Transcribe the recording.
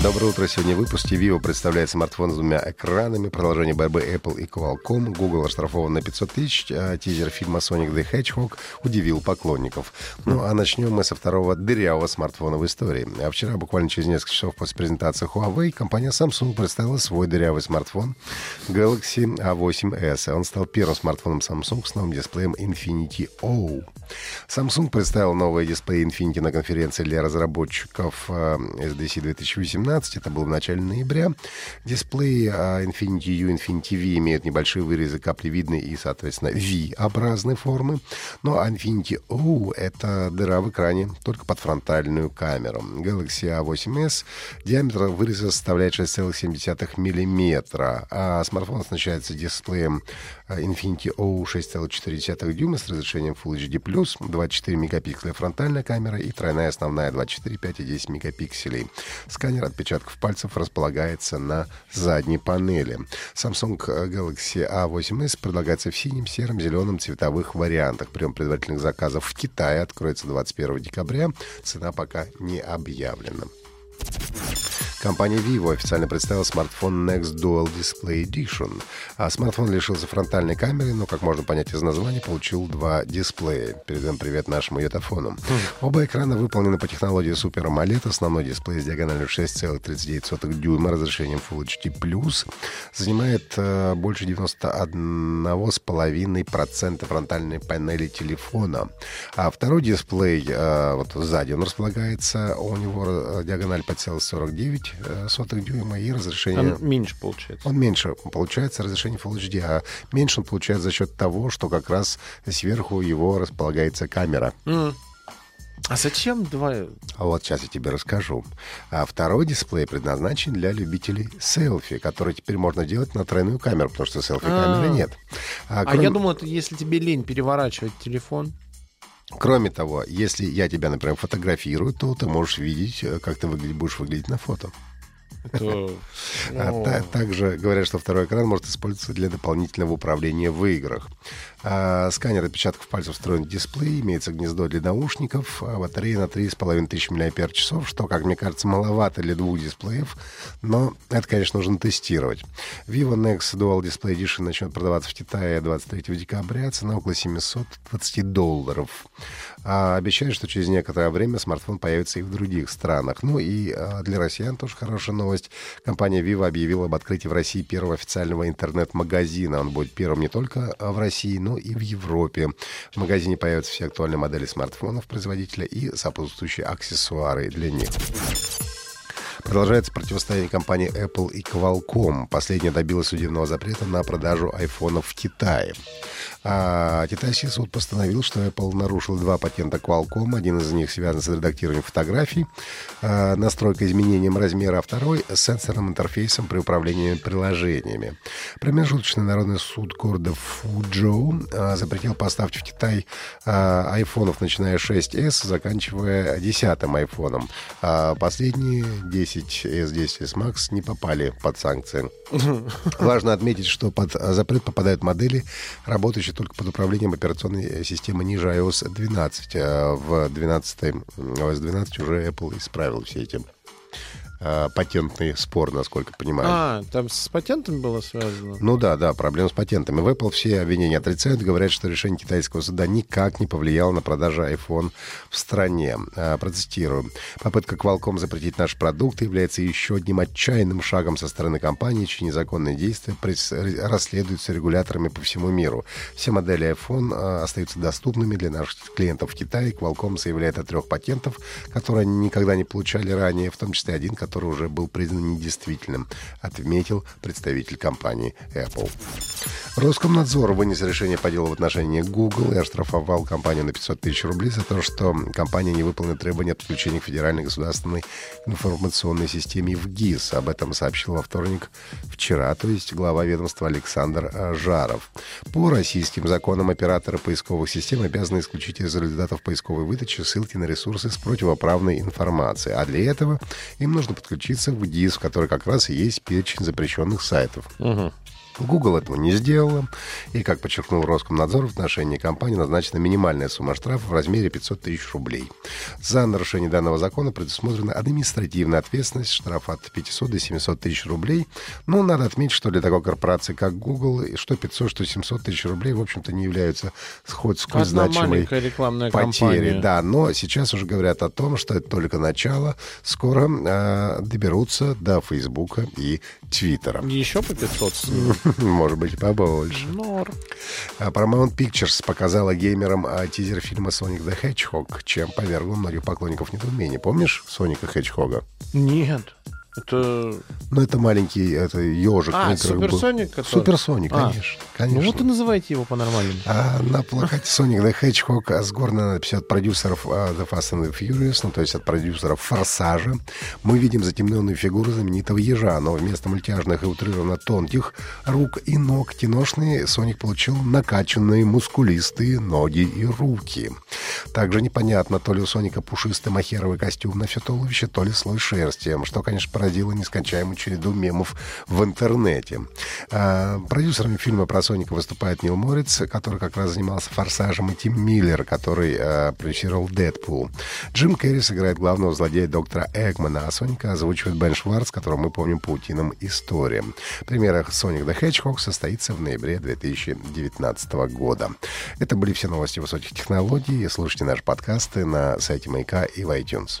Доброе утро. Сегодня в выпуске Vivo представляет смартфон с двумя экранами. Продолжение борьбы Apple и Qualcomm. Google оштрафован на 500 тысяч. А тизер фильма Sonic the Hedgehog удивил поклонников. Ну, а начнем мы со второго дырявого смартфона в истории. А вчера, буквально через несколько часов после презентации Huawei, компания Samsung представила свой дырявый смартфон Galaxy A8s. Он стал первым смартфоном Samsung с новым дисплеем Infinity O. Samsung представил новые дисплеи Infinity на конференции для разработчиков э, SDC 2018. Это было в начале ноября. Дисплеи э, Infinity U, Infinity V имеют небольшие вырезы каплевидной и, соответственно, V-образной формы. Ну а Infinity O — это дыра в экране, только под фронтальную камеру. Galaxy A8s диаметр выреза составляет 6,7 мм, а смартфон оснащается дисплеем э, Infinity O 6,4 дюйма с разрешением Full HD+, 24 мегапикселя фронтальная камера и тройная основная 24, 5 и 10 мегапикселей. Сканер отпечатков пальцев располагается на задней панели. Samsung Galaxy A8s предлагается в синем, сером, зеленом цветовых вариантах. Прием предварительных заказов в Китае откроется 21 декабря. Цена пока не объявлена. Компания Vivo официально представила смартфон Next Dual Display Edition. А смартфон лишился фронтальной камеры, но, как можно понять из названия, получил два дисплея. Передаем привет нашему йотафону. Оба экрана выполнены по технологии Super AMOLED. Основной дисплей с диагональю 6,39 дюйма разрешением Full HD+. Занимает э, больше 91,5% фронтальной панели телефона. А второй дисплей, э, вот сзади он располагается, у него э, диагональ 5,49 э, сотых дюйма и разрешение... Он меньше получается. Он меньше получается разрешение Full HD, а меньше он получается за счет того, что как раз сверху его располагается камера. М. А зачем два? А вот сейчас я тебе расскажу. А второй дисплей предназначен для любителей селфи, который теперь можно делать на тройную камеру, потому что селфи-камеры А. нет. А, А кроме, я думал, это если тебе лень переворачивать телефон. Кроме того, если я тебя, например, фотографирую, то ты можешь видеть, э, как ты выглядишь, будешь выглядеть на фото. Это... А ну, та- также говорят, что второй экран может использоваться для дополнительного управления в играх. А, сканер отпечатков пальцев встроен в дисплей, имеется гнездо для наушников, а батарея на 3500 мАч, что, как мне кажется, маловато для двух дисплеев, но это, конечно, нужно тестировать. Vivo Nex Dual Display Edition начнет продаваться в Китае 23 декабря, цена около 720 долларов. А обещают, что через некоторое время смартфон появится и в других странах. Ну и а, для россиян тоже хорошая новость. Компания Vivo объявила об открытии в России первого официального интернет-магазина. Он будет первым не только а, в России, но и в Европе. В магазине появятся все актуальные модели смартфонов производителя и сопутствующие аксессуары для них. Продолжается противостояние компании Apple и Qualcomm. Последняя добилась судебного запрета на продажу айфонов в Китае. А китайский суд постановил, что Apple нарушил два патента Qualcomm. Один из них связан с редактированием фотографий, а, настройкой изменением размера, а второй — с сенсорным интерфейсом при управлении приложениями. Промежуточный народный суд города Фуджоу а, запретил поставки в Китай а, айфонов, начиная с 6s, заканчивая 10 айфоном. А последние 10s, 10s Max не попали под санкции. Важно отметить, что под запрет попадают модели, работающие только под управлением операционной системы ниже iOS 12. А В 12 iOS 12 уже Apple исправил все эти а, патентный спор, насколько понимаю. А, там с патентом было связано? Ну да, да, проблема с патентами. В Apple все обвинения отрицают, говорят, что решение китайского суда никак не повлияло на продажи iPhone в стране. А, процитирую. Попытка Qualcomm запретить наш продукт является еще одним отчаянным шагом со стороны компании, чьи незаконные действия расследуются регуляторами по всему миру. Все модели iPhone а, остаются доступными для наших клиентов в Китае. Qualcomm заявляет о трех патентов, которые они никогда не получали ранее, в том числе один, который который уже был признан недействительным, отметил представитель компании Apple. Роскомнадзор вынес решение по делу в отношении Google и оштрафовал компанию на 500 тысяч рублей за то, что компания не выполнила требования о подключении к федеральной государственной информационной системе в ГИС. Об этом сообщил во вторник вчера, то есть глава ведомства Александр э, Жаров. По российским законам операторы поисковых систем обязаны исключить из результатов поисковой выдачи ссылки на ресурсы с противоправной информацией. А для этого им нужно подключиться в ГИС, в который как раз и есть перечень запрещенных сайтов. Угу. Google этого не сделала. И, как подчеркнул Роскомнадзор, в отношении компании назначена минимальная сумма штрафа в размере 500 тысяч рублей. За нарушение данного закона предусмотрена административная ответственность, штраф от 500 до 700 тысяч рублей. Но надо отметить, что для такой корпорации, как Google, что 500, что 700 тысяч рублей, в общем-то, не являются хоть сколь Одна значимой рекламная потери. Да, но сейчас уже говорят о том, что это только начало. Скоро э, доберутся до Фейсбука и Твиттера. Еще по 500 снимут. Может быть, побольше. Норм. А Paramount Pictures показала геймерам а, тизер фильма «Соник the Hedgehog», чем повергло многих поклонников в недоумение. Помнишь «Соника Хеджхога»? Нет. Это... Ну, это маленький это ежик. А, был- Суперсоник, который- Суперсоник, А. конечно. Ну вот и называйте его по-нормальному. А на плакате Sonic the Hedgehog а, сгорная надпись от продюсеров а, The Fast and the Furious, ну, то есть от продюсеров «Форсажа». Мы видим затемненную фигуру знаменитого ежа, но вместо мультяжных и утрированно тонких рук и ног киношный Соник получил накачанные мускулистые ноги и руки. Также непонятно, то ли у Соника пушистый махеровый костюм на все туловище, то ли слой шерсти, что, конечно, породило нескончаемую череду мемов в интернете. А, продюсерами фильма про Соника выступает Нил Морец, который как раз занимался «Форсажем», и Тим Миллер, который а, продюсировал «Дэдпул». Джим Керри сыграет главного злодея доктора Эгмана, а Соника озвучивает Бен Шварц, которого мы помним по утиным историям. Премьера «Соник the Hedgehog» состоится в ноябре 2019 года. Это были все новости высоких технологий. Слушайте наши подкасты на сайте Маяка и в iTunes.